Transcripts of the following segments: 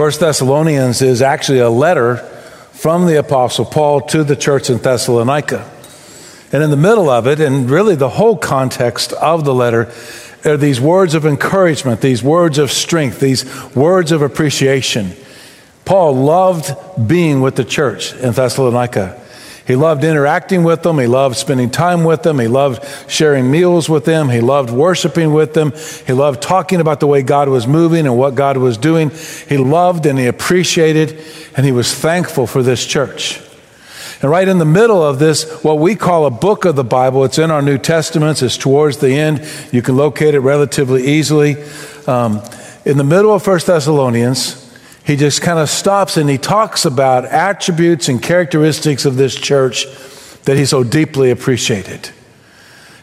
First Thessalonians is actually a letter from the Apostle Paul to the church in Thessalonica. And in the middle of it, and really the whole context of the letter, are these words of encouragement, these words of strength, these words of appreciation. Paul loved being with the church in Thessalonica. He loved interacting with them. He loved spending time with them. He loved sharing meals with them. He loved worshiping with them. He loved talking about the way God was moving and what God was doing. He loved and he appreciated and he was thankful for this church. And right in the middle of this, what we call a book of the Bible, it's in our New Testaments, it's towards the end. You can locate it relatively easily. Um, in the middle of First Thessalonians, he just kind of stops and he talks about attributes and characteristics of this church that he so deeply appreciated.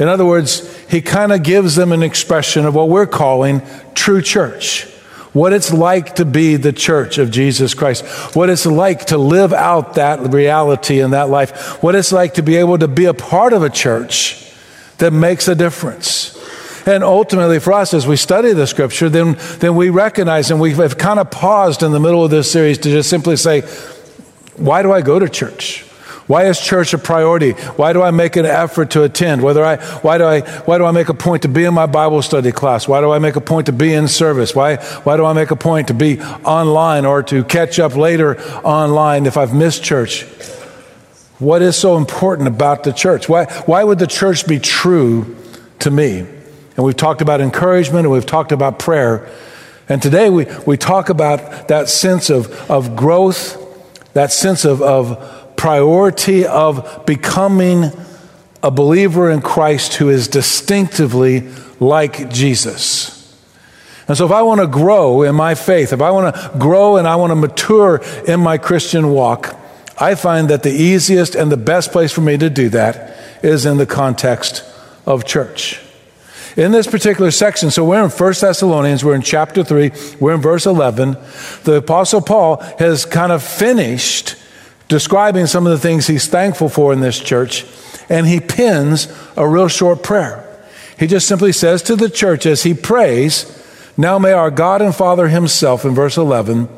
In other words, he kind of gives them an expression of what we're calling true church what it's like to be the church of Jesus Christ, what it's like to live out that reality in that life, what it's like to be able to be a part of a church that makes a difference. And ultimately, for us, as we study the scripture, then, then we recognize and we've kind of paused in the middle of this series to just simply say, why do I go to church? Why is church a priority? Why do I make an effort to attend? Whether I, why, do I, why do I make a point to be in my Bible study class? Why do I make a point to be in service? Why, why do I make a point to be online or to catch up later online if I've missed church? What is so important about the church? Why, why would the church be true to me? And we've talked about encouragement and we've talked about prayer. And today we, we talk about that sense of, of growth, that sense of, of priority of becoming a believer in Christ who is distinctively like Jesus. And so, if I want to grow in my faith, if I want to grow and I want to mature in my Christian walk, I find that the easiest and the best place for me to do that is in the context of church. In this particular section, so we're in 1 Thessalonians, we're in chapter 3, we're in verse 11. The Apostle Paul has kind of finished describing some of the things he's thankful for in this church, and he pins a real short prayer. He just simply says to the church as he prays, Now may our God and Father Himself, in verse 11,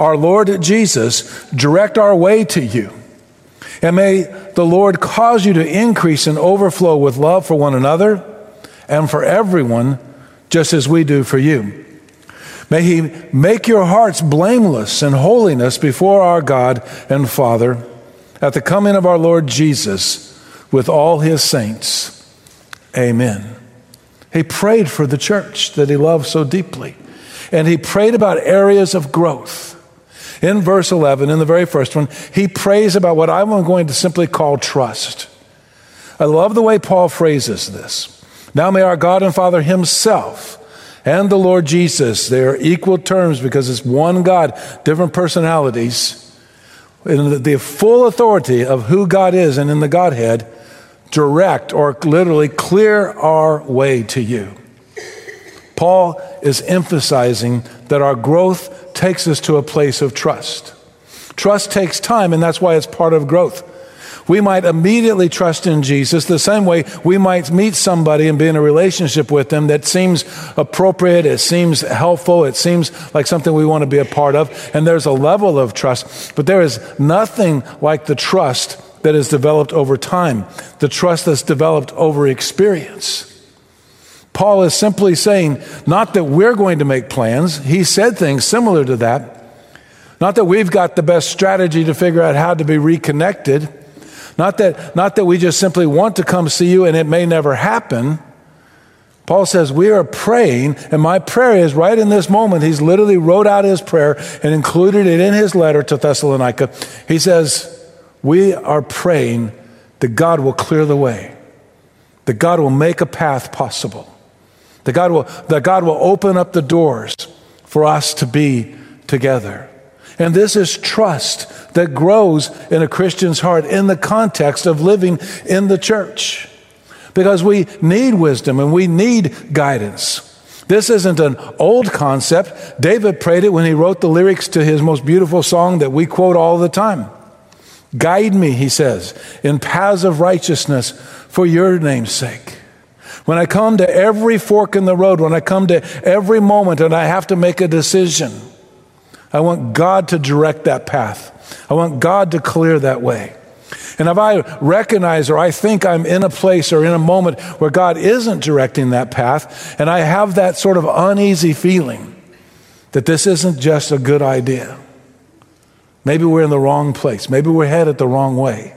our Lord Jesus, direct our way to you. And may the Lord cause you to increase and overflow with love for one another and for everyone, just as we do for you. May He make your hearts blameless in holiness before our God and Father at the coming of our Lord Jesus with all His saints. Amen. He prayed for the church that He loved so deeply, and He prayed about areas of growth. In verse 11, in the very first one, he prays about what I'm going to simply call trust. I love the way Paul phrases this. Now may our God and Father Himself and the Lord Jesus. They are equal terms because it's one God, different personalities. In the full authority of who God is and in the Godhead, direct or literally clear our way to you. Paul is emphasizing that our growth takes us to a place of trust. Trust takes time, and that's why it's part of growth. We might immediately trust in Jesus the same way we might meet somebody and be in a relationship with them that seems appropriate, it seems helpful, it seems like something we want to be a part of, and there's a level of trust. But there is nothing like the trust that is developed over time, the trust that's developed over experience. Paul is simply saying, not that we're going to make plans. He said things similar to that. Not that we've got the best strategy to figure out how to be reconnected. Not that, not that we just simply want to come see you and it may never happen. Paul says, We are praying, and my prayer is right in this moment. He's literally wrote out his prayer and included it in his letter to Thessalonica. He says, We are praying that God will clear the way, that God will make a path possible, that God will, that God will open up the doors for us to be together. And this is trust that grows in a Christian's heart in the context of living in the church. Because we need wisdom and we need guidance. This isn't an old concept. David prayed it when he wrote the lyrics to his most beautiful song that we quote all the time. Guide me, he says, in paths of righteousness for your name's sake. When I come to every fork in the road, when I come to every moment and I have to make a decision, I want God to direct that path. I want God to clear that way. And if I recognize or I think I'm in a place or in a moment where God isn't directing that path, and I have that sort of uneasy feeling that this isn't just a good idea, maybe we're in the wrong place, maybe we're headed the wrong way.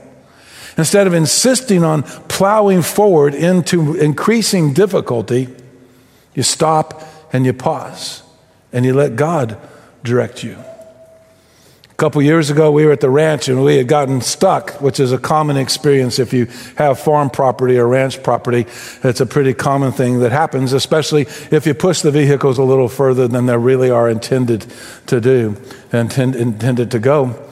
Instead of insisting on plowing forward into increasing difficulty, you stop and you pause and you let God direct you. A couple years ago, we were at the ranch and we had gotten stuck, which is a common experience if you have farm property or ranch property. It's a pretty common thing that happens, especially if you push the vehicles a little further than they really are intended to do, intend, intended to go.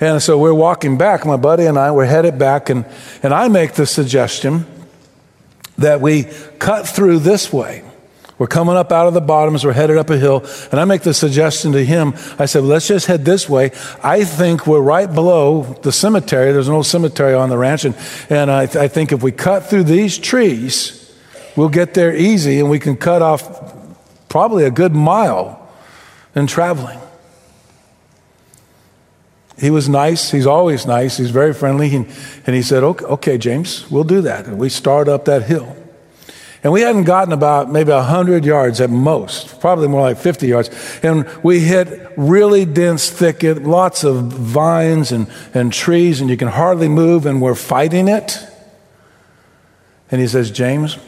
And so we're walking back, my buddy and I, we're headed back, and, and I make the suggestion that we cut through this way. We're coming up out of the bottoms, we're headed up a hill, and I make the suggestion to him. I said, let's just head this way. I think we're right below the cemetery. There's an old cemetery on the ranch, and, and I, th- I think if we cut through these trees, we'll get there easy, and we can cut off probably a good mile in traveling. He was nice. He's always nice. He's very friendly. And, and he said, okay, okay, James, we'll do that. And we start up that hill. And we hadn't gotten about maybe 100 yards at most, probably more like 50 yards. And we hit really dense thicket, lots of vines and, and trees, and you can hardly move, and we're fighting it. And he says, James,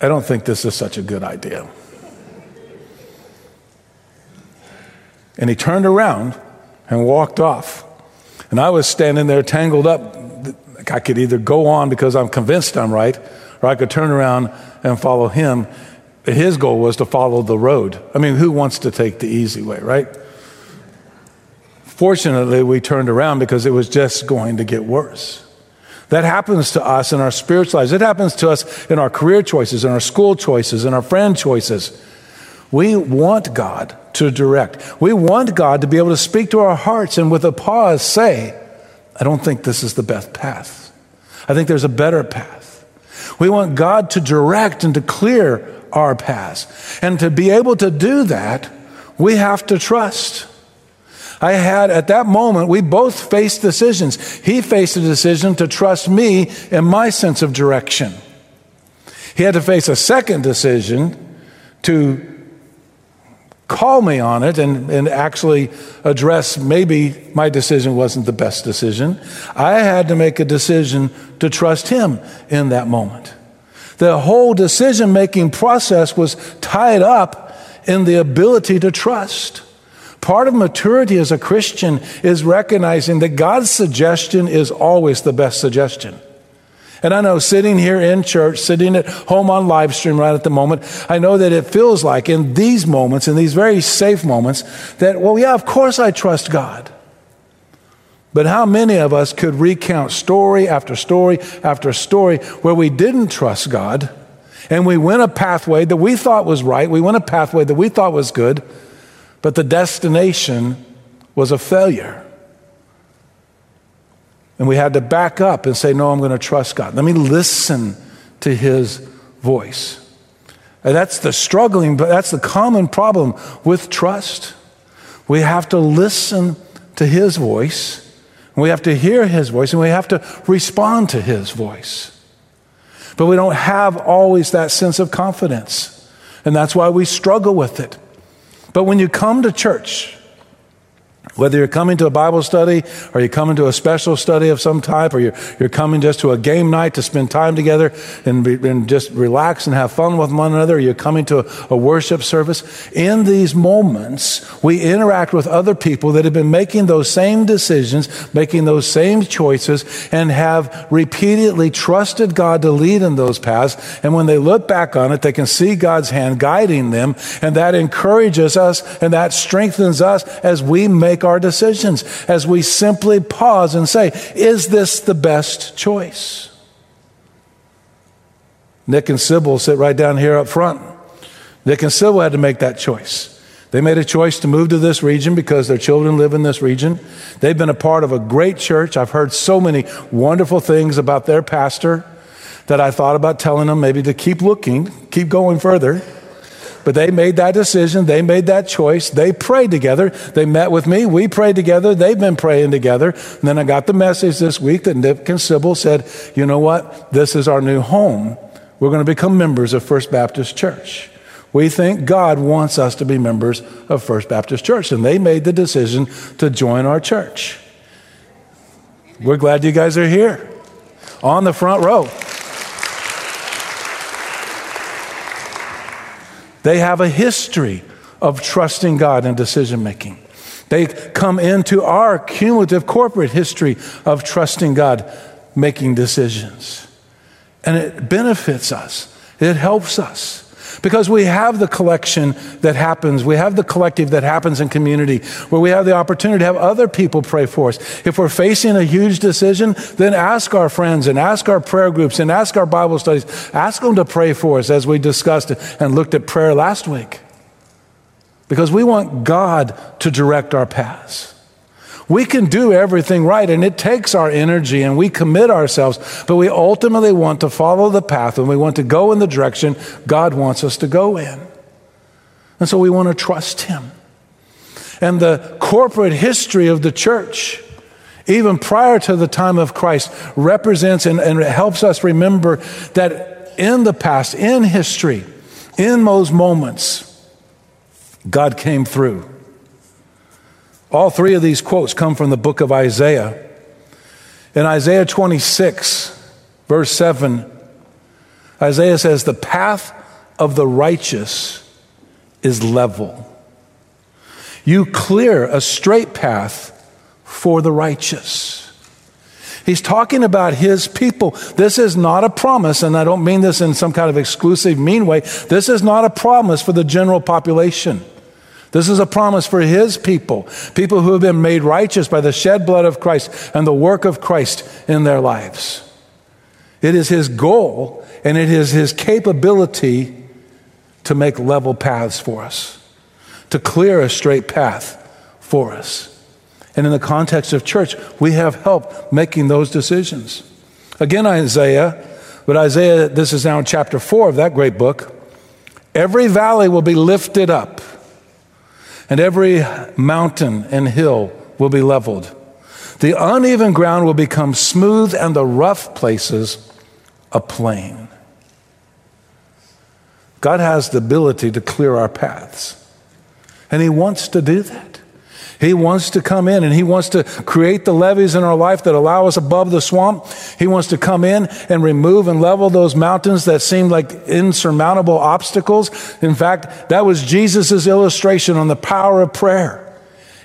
I don't think this is such a good idea. And he turned around and walked off. And I was standing there tangled up. I could either go on because I'm convinced I'm right, or I could turn around and follow him. His goal was to follow the road. I mean, who wants to take the easy way, right? Fortunately, we turned around because it was just going to get worse. That happens to us in our spiritual lives. It happens to us in our career choices, in our school choices, in our friend choices. We want God to direct. We want God to be able to speak to our hearts and with a pause say, I don't think this is the best path. I think there's a better path. We want God to direct and to clear our paths. And to be able to do that, we have to trust. I had at that moment, we both faced decisions. He faced a decision to trust me in my sense of direction. He had to face a second decision to call me on it and, and actually address maybe my decision wasn't the best decision. I had to make a decision to trust him in that moment. The whole decision making process was tied up in the ability to trust. Part of maturity as a Christian is recognizing that God's suggestion is always the best suggestion. And I know sitting here in church, sitting at home on live stream right at the moment, I know that it feels like in these moments, in these very safe moments, that, well, yeah, of course I trust God. But how many of us could recount story after story after story where we didn't trust God and we went a pathway that we thought was right, we went a pathway that we thought was good, but the destination was a failure? And we had to back up and say, No, I'm going to trust God. Let me listen to his voice. And that's the struggling, but that's the common problem with trust. We have to listen to his voice, we have to hear his voice, and we have to respond to his voice. But we don't have always that sense of confidence. And that's why we struggle with it. But when you come to church, whether you're coming to a Bible study or you're coming to a special study of some type or you're, you're coming just to a game night to spend time together and, be, and just relax and have fun with one another, or you're coming to a, a worship service, in these moments, we interact with other people that have been making those same decisions, making those same choices, and have repeatedly trusted God to lead in those paths. And when they look back on it, they can see God's hand guiding them, and that encourages us and that strengthens us as we make make our decisions as we simply pause and say, Is this the best choice? Nick and Sybil sit right down here up front. Nick and Sybil had to make that choice. They made a choice to move to this region because their children live in this region. They've been a part of a great church. I've heard so many wonderful things about their pastor that I thought about telling them maybe to keep looking, keep going further. But they made that decision. They made that choice. They prayed together. They met with me. We prayed together. They've been praying together. And then I got the message this week that Nick and Sybil said, you know what? This is our new home. We're going to become members of First Baptist Church. We think God wants us to be members of First Baptist Church, and they made the decision to join our church. We're glad you guys are here on the front row. They have a history of trusting God in decision making. They come into our cumulative corporate history of trusting God making decisions. And it benefits us, it helps us. Because we have the collection that happens, we have the collective that happens in community where we have the opportunity to have other people pray for us. If we're facing a huge decision, then ask our friends and ask our prayer groups and ask our Bible studies. Ask them to pray for us as we discussed and looked at prayer last week. Because we want God to direct our paths. We can do everything right, and it takes our energy, and we commit ourselves, but we ultimately want to follow the path and we want to go in the direction God wants us to go in. And so we want to trust Him. And the corporate history of the church, even prior to the time of Christ, represents and, and helps us remember that in the past, in history, in those moments, God came through. All three of these quotes come from the book of Isaiah. In Isaiah 26, verse 7, Isaiah says, The path of the righteous is level. You clear a straight path for the righteous. He's talking about his people. This is not a promise, and I don't mean this in some kind of exclusive, mean way. This is not a promise for the general population. This is a promise for his people, people who have been made righteous by the shed blood of Christ and the work of Christ in their lives. It is his goal and it is his capability to make level paths for us, to clear a straight path for us. And in the context of church, we have help making those decisions. Again, Isaiah, but Isaiah, this is now chapter four of that great book. Every valley will be lifted up and every mountain and hill will be leveled. The uneven ground will become smooth, and the rough places a plain. God has the ability to clear our paths, and He wants to do that. He wants to come in and He wants to create the levees in our life that allow us above the swamp. He wants to come in and remove and level those mountains that seem like insurmountable obstacles. In fact, that was Jesus' illustration on the power of prayer.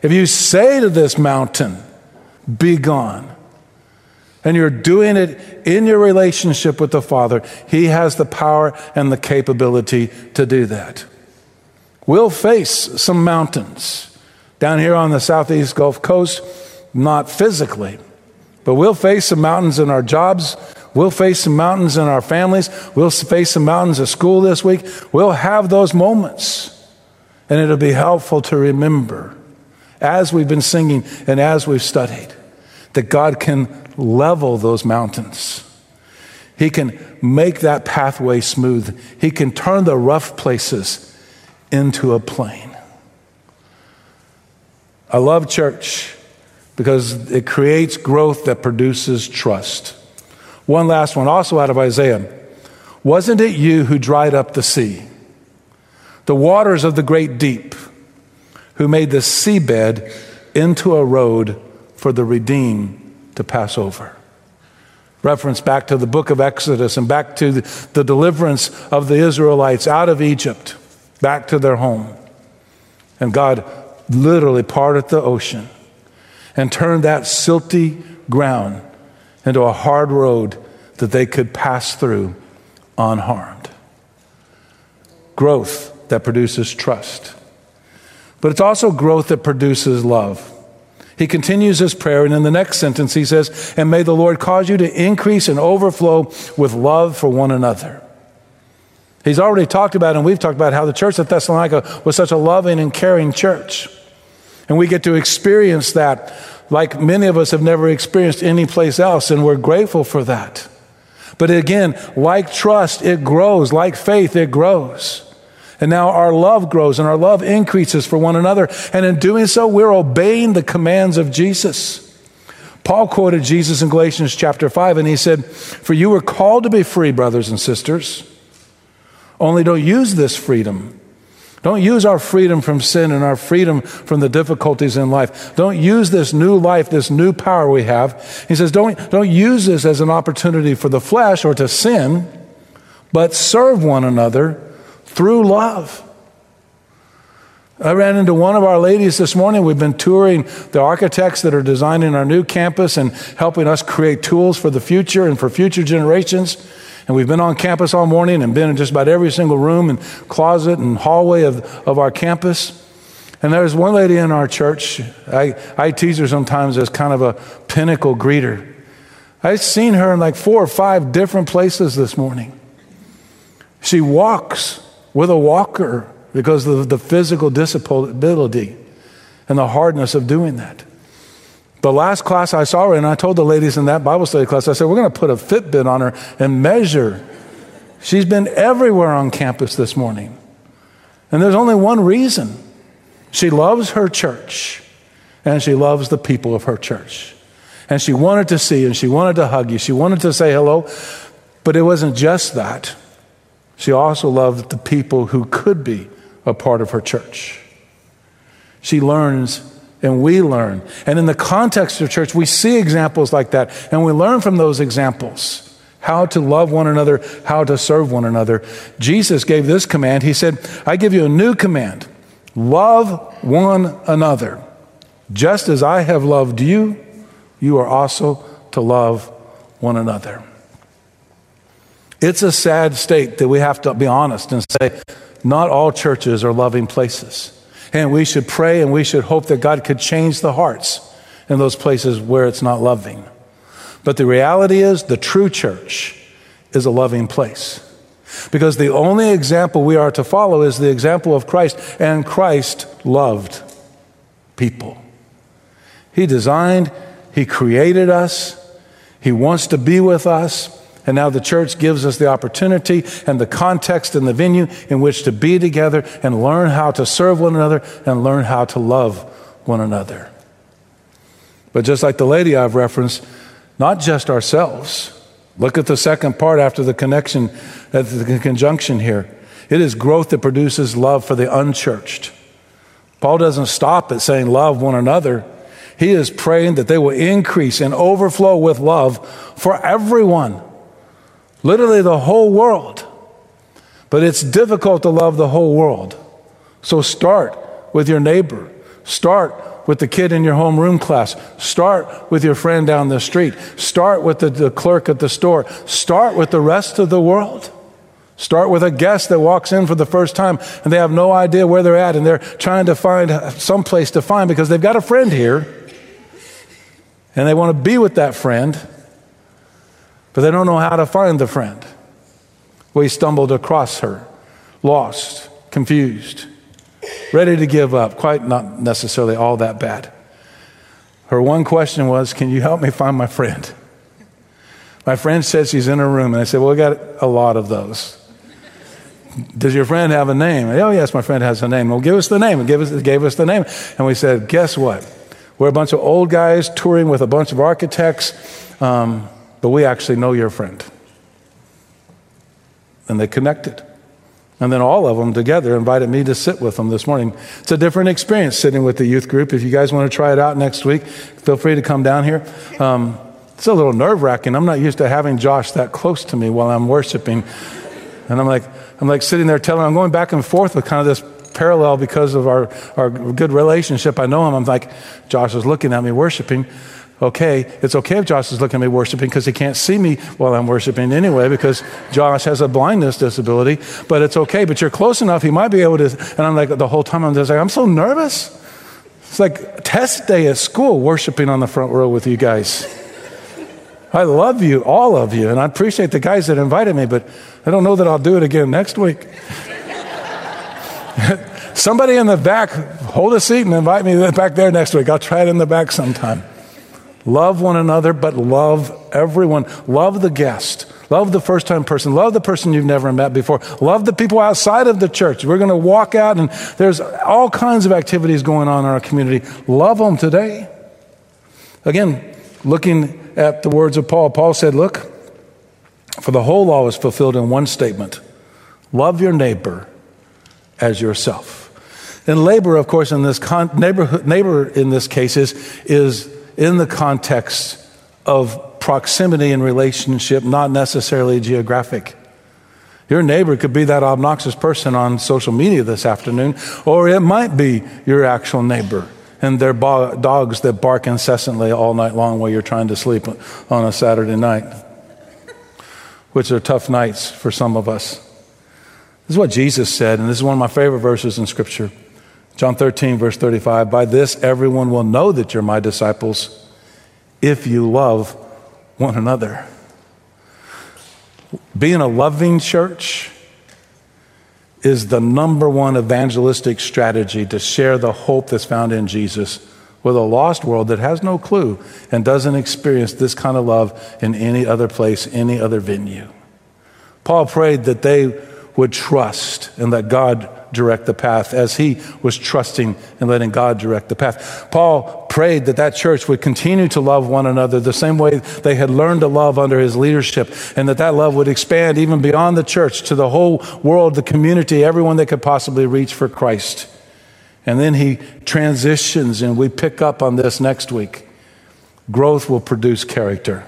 If you say to this mountain, be gone, and you're doing it in your relationship with the Father, He has the power and the capability to do that. We'll face some mountains. Down here on the southeast Gulf Coast, not physically, but we'll face some mountains in our jobs. We'll face some mountains in our families. We'll face some mountains at school this week. We'll have those moments. And it'll be helpful to remember as we've been singing and as we've studied that God can level those mountains. He can make that pathway smooth. He can turn the rough places into a plain. I love church because it creates growth that produces trust. One last one, also out of Isaiah. Wasn't it you who dried up the sea, the waters of the great deep, who made the seabed into a road for the redeemed to pass over? Reference back to the book of Exodus and back to the, deliverance of the Israelites out of Egypt, back to their home. And God literally parted the ocean and turned that silty ground into a hard road that they could pass through unharmed. Growth that produces trust. But it's also growth that produces love. He continues his prayer, and in the next sentence, he says, And may the Lord cause you to increase and overflow with love for one another. He's already talked about, and we've talked about how the church at Thessalonica was such a loving and caring church. And we get to experience that like many of us have never experienced anyplace else, and we're grateful for that. But again, like trust, it grows. Like faith, it grows. And now our love grows and our love increases for one another. And in doing so, we're obeying the commands of Jesus. Paul quoted Jesus in Galatians chapter 5, and he said, For you were called to be free, brothers and sisters. Only don't use this freedom. Don't use our freedom from sin and our freedom from the difficulties in life. Don't use this new life, this new power we have. He says, don't, don't use this as an opportunity for the flesh or to sin, but serve one another through love. I ran into one of our ladies this morning. We've been touring the architects that are designing our new campus and helping us create tools for the future and for future generations. And we've been on campus all morning and been in just about every single room and closet and hallway of, of our campus. And there's one lady in our church, I, I tease her sometimes as kind of a pinnacle greeter. I've seen her in like four or five different places this morning. She walks with a walker because of the physical disability and the hardness of doing that. The last class I saw her in, I told the ladies in that Bible study class, I said, we're going to put a Fitbit on her and measure. She's been everywhere on campus this morning. And there's only one reason she loves her church and she loves the people of her church. And she wanted to see and she wanted to hug you. She wanted to say hello. But it wasn't just that. She also loved the people who could be a part of her church. She learns and we learn. And in the context of church, we see examples like that, and we learn from those examples how to love one another, how to serve one another. Jesus gave this command. He said, I give you a new command love one another. Just as I have loved you, you are also to love one another. It's a sad state that we have to be honest and say, not all churches are loving places. And we should pray and we should hope that God could change the hearts in those places where it's not loving. But the reality is, the true church is a loving place. Because the only example we are to follow is the example of Christ, and Christ loved people. He designed, He created us, He wants to be with us. And now the church gives us the opportunity and the context and the venue in which to be together and learn how to serve one another and learn how to love one another. But just like the lady I've referenced, not just ourselves. Look at the second part after the connection, at the conjunction here. It is growth that produces love for the unchurched. Paul doesn't stop at saying love one another. He is praying that they will increase and overflow with love for everyone literally the whole world. But it's difficult to love the whole world. So start with your neighbor. Start with the kid in your homeroom class. Start with your friend down the street. Start with the, the, clerk at the store. Start with the rest of the world. Start with a guest that walks in for the first time and they have no idea where they're at and they're trying to find some place to find because they've got a friend here and they want to be with that friend but they don't know how to find the friend. We stumbled across her, lost, confused, ready to give up, quite not necessarily all that bad. Her one question was, Can you help me find my friend? My friend says she's in her room, and I said, Well, we got a lot of those. Does your friend have a name? Oh, yes, my friend has a name. Well, give us the name. And give us, gave us the name. And we said, Guess what? We're a bunch of old guys touring with a bunch of architects. Um, but we actually know your friend. And they connected. And then all of them together invited me to sit with them this morning. It's a different experience sitting with the youth group. If you guys want to try it out next week, feel free to come down here. Um, it's a little nerve wracking. I'm not used to having Josh that close to me while I'm worshiping. And I'm like, I'm like sitting there telling, I'm going back and forth with kind of this parallel because of our, our good relationship. I know him. I'm like, Josh is looking at me worshiping okay, it's okay if Josh is looking at me worshiping because he can't see me while I'm worshiping anyway because Josh has a blindness disability, but it's okay. But you're close enough, he might be able to. And I'm like, the whole time I'm just like, I'm so nervous. It's like test day at school worshiping on the front row with you guys. I love you, all of you, and I appreciate the guys that invited me, but I don't know that I'll do it again next week. Somebody in the back, hold a seat and invite me back there next week. I'll try it in the back sometime. Love one another, but love everyone. Love the guest. Love the first time person. Love the person you've never met before. Love the people outside of the church. We're going to walk out, and there's all kinds of activities going on in our community. Love them today. Again, looking at the words of Paul, Paul said, Look, for the whole law is fulfilled in one statement love your neighbor as yourself. And labor, of course, in this con- neighbor, neighbor in this case is, is in the context of proximity and relationship, not necessarily geographic. Your neighbor could be that obnoxious person on social media this afternoon, or it might be your actual neighbor and their bo- dogs that bark incessantly all night long while you're trying to sleep on a Saturday night, which are tough nights for some of us. This is what Jesus said, and this is one of my favorite verses in Scripture. John 13, verse 35 By this everyone will know that you're my disciples if you love one another. Being a loving church is the number one evangelistic strategy to share the hope that's found in Jesus with a lost world that has no clue and doesn't experience this kind of love in any other place, any other venue. Paul prayed that they would trust and that God direct the path as he was trusting and letting God direct the path. Paul prayed that that church would continue to love one another the same way they had learned to love under his leadership and that that love would expand even beyond the church to the whole world, the community, everyone they could possibly reach for Christ. And then he transitions and we pick up on this next week. Growth will produce character.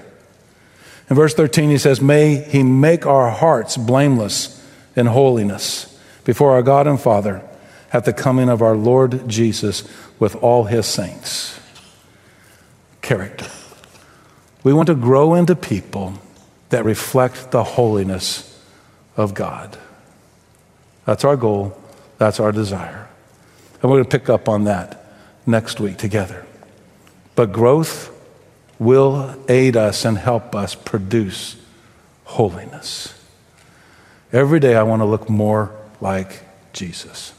In verse 13, he says, May he make our hearts blameless in holiness before our God and Father at the coming of our Lord Jesus with all his saints. Character. We want to grow into people that reflect the holiness of God. That's our goal. That's our desire. And we're going to pick up on that next week together. But growth will aid us and help us produce holiness. Every day I want to look more like Jesus.